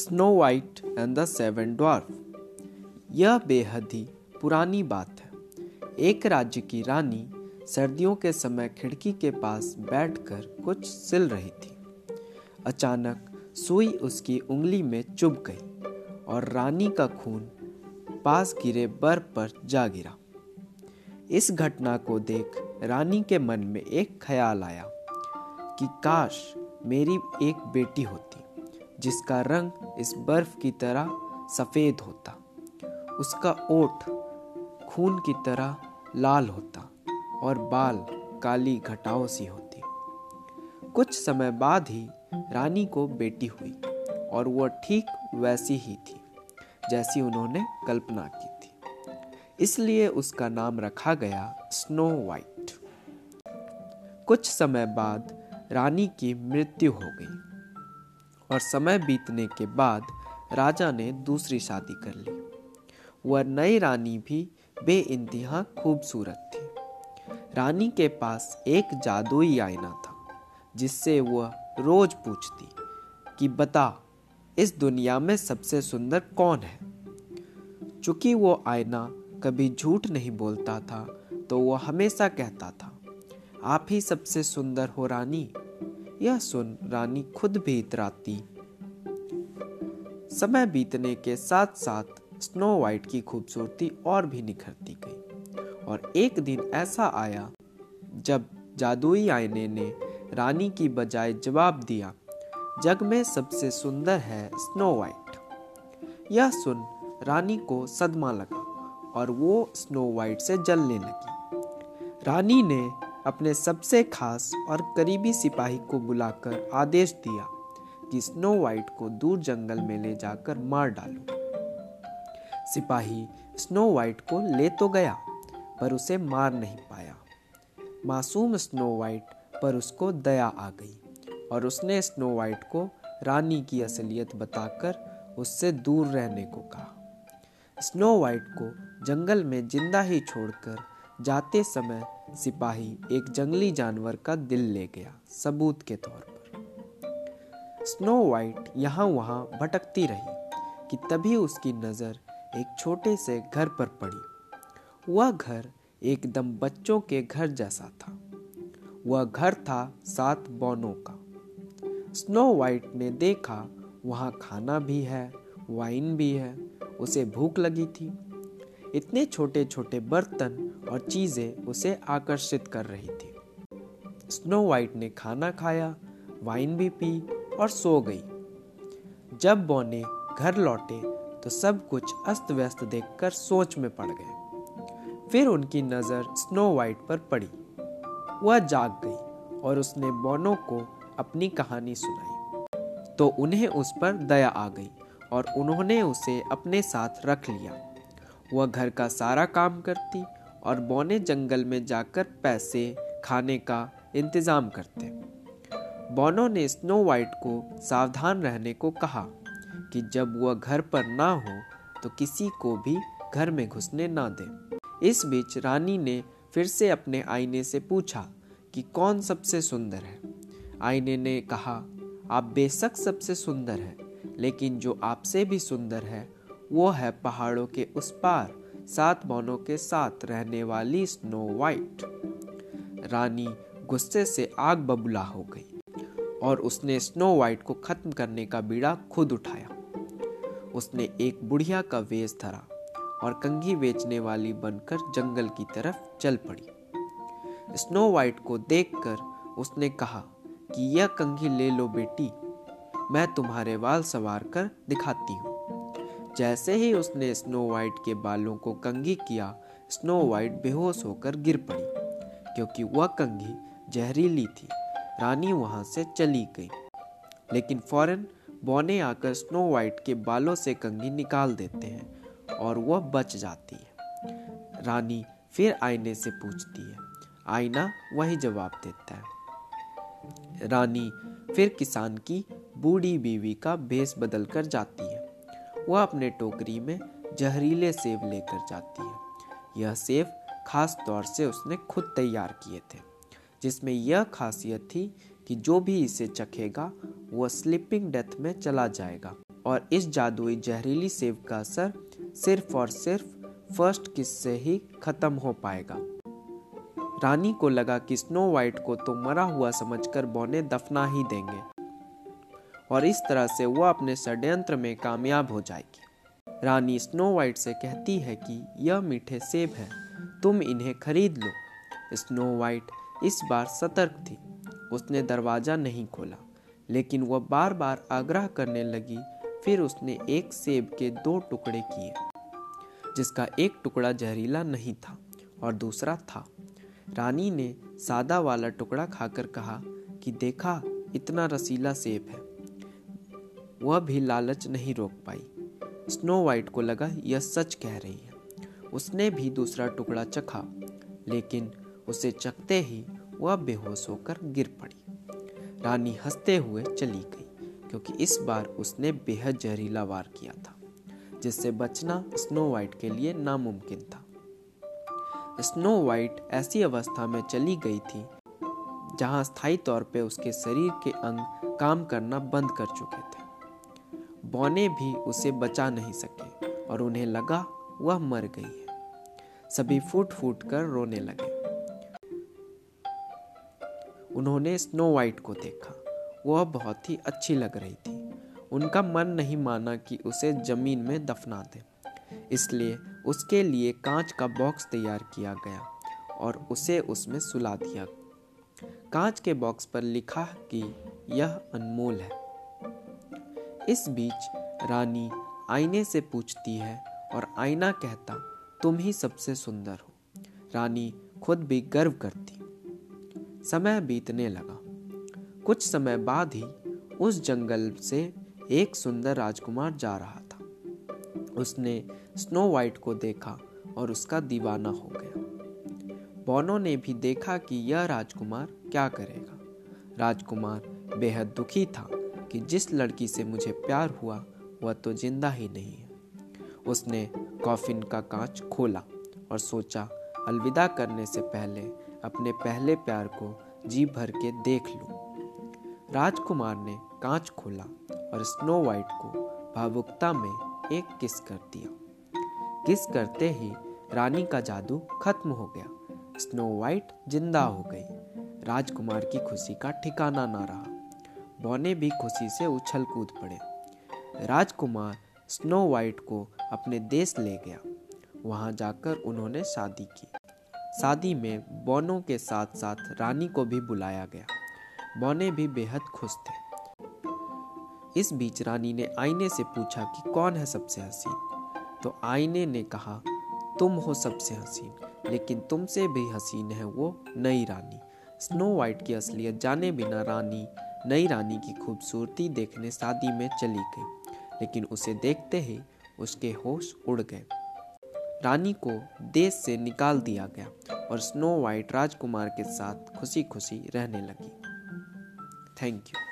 Snow white and the seven dwarf यह बेहद ही पुरानी बात है। एक राज्य की रानी सर्दियों के समय खिड़की के पास बैठकर कुछ सिल रही थी। अचानक सुई उसकी उंगली में चुभ गई और रानी का खून पास गिरे बर्फ़ पर जा गिरा। इस घटना को देख रानी के मन में एक ख्याल आया कि काश मेरी एक बेटी होती। जिसका रंग इस बर्फ़ की तरह सफ़ेद होता, उसका ओठ खून की तरह लाल होता और बाल काली घटाओं सी होती। कुछ समय बाद ही रानी को बेटी हुई और वह ठीक वैसी ही थी, जैसी उन्होंने कल्पना की थी। इसलिए उसका नाम रखा गया स्नो वाइट कुछ समय बाद रानी की मृत्यु हो गई। और समय बीतने के बाद राजा ने दूसरी शादी कर ली। वह नई रानी भी बे इंतहा खूबसूरत थी। रानी के पास एक जादुई आईना था, जिससे वह रोज पूछती कि, बता, इस दुनिया में सबसे सुंदर कौन है? चूँकि वो आईना कभी झूठ नहीं बोलता था तो वह हमेशा कहता था, आप ही सबसे सुंदर हो रानी। यह सुन रानी खुद भी इतराती समय बीतने के साथ साथ स्नो वाइट की खूबसूरती और भी निखरती गई और एक दिन ऐसा आया, जब जादुई आईने ने रानी की बजाय जवाब दिया, जग में सबसे सुंदर है स्नो वाइट। यह सुन रानी को सदमा लगा और वो स्नो वाइट से जलने लगी। रानी ने अपने सबसे खास और करीबी सिपाही को बुलाकर आदेश दिया कि स्नो वाइट को दूर जंगल में ले जाकर मार डालो। सिपाही स्नो वाइट को ले तो गया, पर उसे मार नहीं पाया। मासूम स्नो वाइट पर उसको दया आ गई और उसने स्नो वाइट को रानी की असलियत बताकर उससे दूर रहने को कहा। स्नो वाइट को जंगल में ज़िंदा ही छोड़कर जाते समय सिपाही एक जंगली जानवर का दिल ले गया सबूत के तौर पर। स्नो वाइट यहाँ वहाँ भटकती रही कि तभी उसकी नज़र एक छोटे से घर पर पड़ी। वह घर एकदम बच्चों के घर जैसा था। वह घर था सात बौनों का। स्नो वाइट ने देखा, वहाँ खाना भी है, वाइन भी है, उसे भूख लगी थी। इतने छोटे छोटे बर्तन और चीज़ें उसे आकर्षित कर रही थी। स्नो वाइट ने खाना खाया, वाइन भी पी और सो गई। जब बोने घर लौटे तो सब कुछ अस्त व्यस्त देखकर सोच में पड़ गए। फिर उनकी नज़र स्नो वाइट पर पड़ी। वह जाग गई और उसने बोनो को अपनी कहानी सुनाई। तो उन्हें उस पर दया आ गई और उन्होंने उसे अपने साथ रख लिया। वह घर का सारा काम करती और बौने जंगल में जाकर पैसे, खाने का इंतज़ाम करते। बोनो ने स्नो वाइट को सावधान रहने को कहा कि जब वह घर पर ना हो तो किसी को भी घर में घुसने ना दे। इस बीच रानी ने फिर से अपने आईने से पूछा कि कौन सबसे सुंदर है? आईने ने कहा, आप बेशक सबसे सुंदर है, लेकिन जो आपसे भी सुंदर है वो है पहाड़ों के उस पार, सात बौनों के साथ रहने वाली स्नो वाइट। रानी गुस्से से आग बबूला हो गई और उसने स्नो वाइट को खत्म करने का बीड़ा खुद उठाया। उसने एक बुढ़िया का वेश धरा और कंघी बेचने वाली बनकर जंगल की तरफ़ चल पड़ी। स्नो वाइट को देखकर उसने कहा कि यह कंघी ले लो बेटी, मैं तुम्हारे बाल सवार कर दिखाती हूँ। जैसे ही उसने स्नो वाइट के बालों को कंघी किया, स्नो वाइट बेहोश होकर गिर पड़ी, क्योंकि वह कंघी जहरीली थी। रानी वहाँ से चली गई। लेकिन फ़ौरन बौने आकर स्नो वाइट के बालों से कंघी निकाल देते हैं और वह बच जाती है। रानी फिर आईने से पूछती है। आईना वही जवाब देता है। रानी फिर किसान की बूढ़ी बीवी का भेस बदल कर जाती है वह अपने टोकरी में जहरीले सेब लेकर जाती है। यह सेब खास तौर से उसने खुद तैयार किए थे, जिसमें यह खासियत थी कि जो भी इसे चखेगा वह स्लीपिंग डेथ में चला जाएगा। और इस जादुई जहरीली सेब का असर सिर्फ़ और सिर्फ़ फ़र्स्ट किस से ही खत्म हो पाएगा। रानी को लगा कि स्नो वाइट को तो मरा हुआ समझकर बौने दफना ही देंगे। और इस तरह से वह अपने षड्यंत्र में कामयाब हो जाएगी। रानी स्नो वाइट से कहती है कि यह मीठे सेब हैं, तुम इन्हें खरीद लो। स्नो वाइट इस बार सतर्क थी। उसने दरवाज़ा नहीं खोला, लेकिन वह बार बार आग्रह करने लगी, फिर उसने एक सेब के दो टुकड़े किए, जिसका एक टुकड़ा जहरीला नहीं था और दूसरा था। रानी ने सादा वाला टुकड़ा खाकर कहा कि देखा, इतना रसीला सेब है। वह भी लालच नहीं रोक पाई। स्नो वाइट को लगा, यह सच कह रही है। उसने भी दूसरा टुकड़ा चखा, लेकिन उसे चखते ही वह बेहोश होकर गिर पड़ी। रानी हँसते हुए चली गई, क्योंकि इस बार उसने बेहद जहरीला वार किया था, जिससे बचना स्नो वाइट के लिए नामुमकिन था। स्नो वाइट ऐसी अवस्था में चली गई थी, जहाँ स्थायी तौर पर उसके शरीर के अंग काम करना बंद कर चुके थे। बौने भी उसे बचा नहीं सके और उन्हें लगा वह मर गई है। सभी फूट फूट कर रोने लगे। उन्होंने स्नो वाइट को देखा। वह बहुत ही अच्छी लग रही थी। उनका मन नहीं माना कि उसे ज़मीन में दफना दे। इसलिए उसके लिए कांच का बॉक्स तैयार किया गया और उसे उसमें सुला दिया। कांच के बॉक्स पर लिखा कि यह अनमोल है। इस बीच रानी आईने से पूछती है और आईना कहता, तुम ही सबसे सुंदर हो। रानी खुद भी गर्व करती। समय बीतने लगा। कुछ समय बाद ही उस जंगल से एक सुंदर राजकुमार जा रहा था। उसने स्नो वाइट को देखा और उसका दीवाना हो गया। बोनो ने भी देखा कि यह राजकुमार क्या करेगा। राजकुमार बेहद दुखी था। कि जिस लड़की से मुझे प्यार हुआ, वह तो ज़िंदा ही नहीं है। उसने कॉफिन का कांच खोला और सोचा, अलविदा करने से पहले अपने पहले प्यार को जी भर के देख लूँ। राजकुमार ने कांच खोला और स्नो वाइट को भावुकता में एक किस कर दिया। किस करते ही रानी का जादू खत्म हो गया। स्नो वाइट ज़िंदा हो गई। राजकुमार की खुशी का ठिकाना ना रहा। बौने भी खुशी से उछल कूद पड़े। राजकुमार स्नो वाइट को अपने देश ले गया। वहाँ जाकर उन्होंने शादी की। शादी में बोनो के साथ साथ रानी को भी बुलाया गया। बोने भी बेहद खुश थे। इस बीच रानी ने आईने से पूछा कि कौन है सबसे हसीन? तो आईने ने कहा, तुम हो सबसे हसीन, लेकिन तुमसे भी हसीन है वो नई रानी। स्नो वाइट की असलियत जाने बिना रानी नई रानी की खूबसूरती देखने शादी में चली गई, लेकिन उसे देखते ही उसके होश उड़ गए। रानी को देश से निकाल दिया गया और स्नो वाइट राजकुमार के साथ खुशी खुशी रहने लगी। Thank you.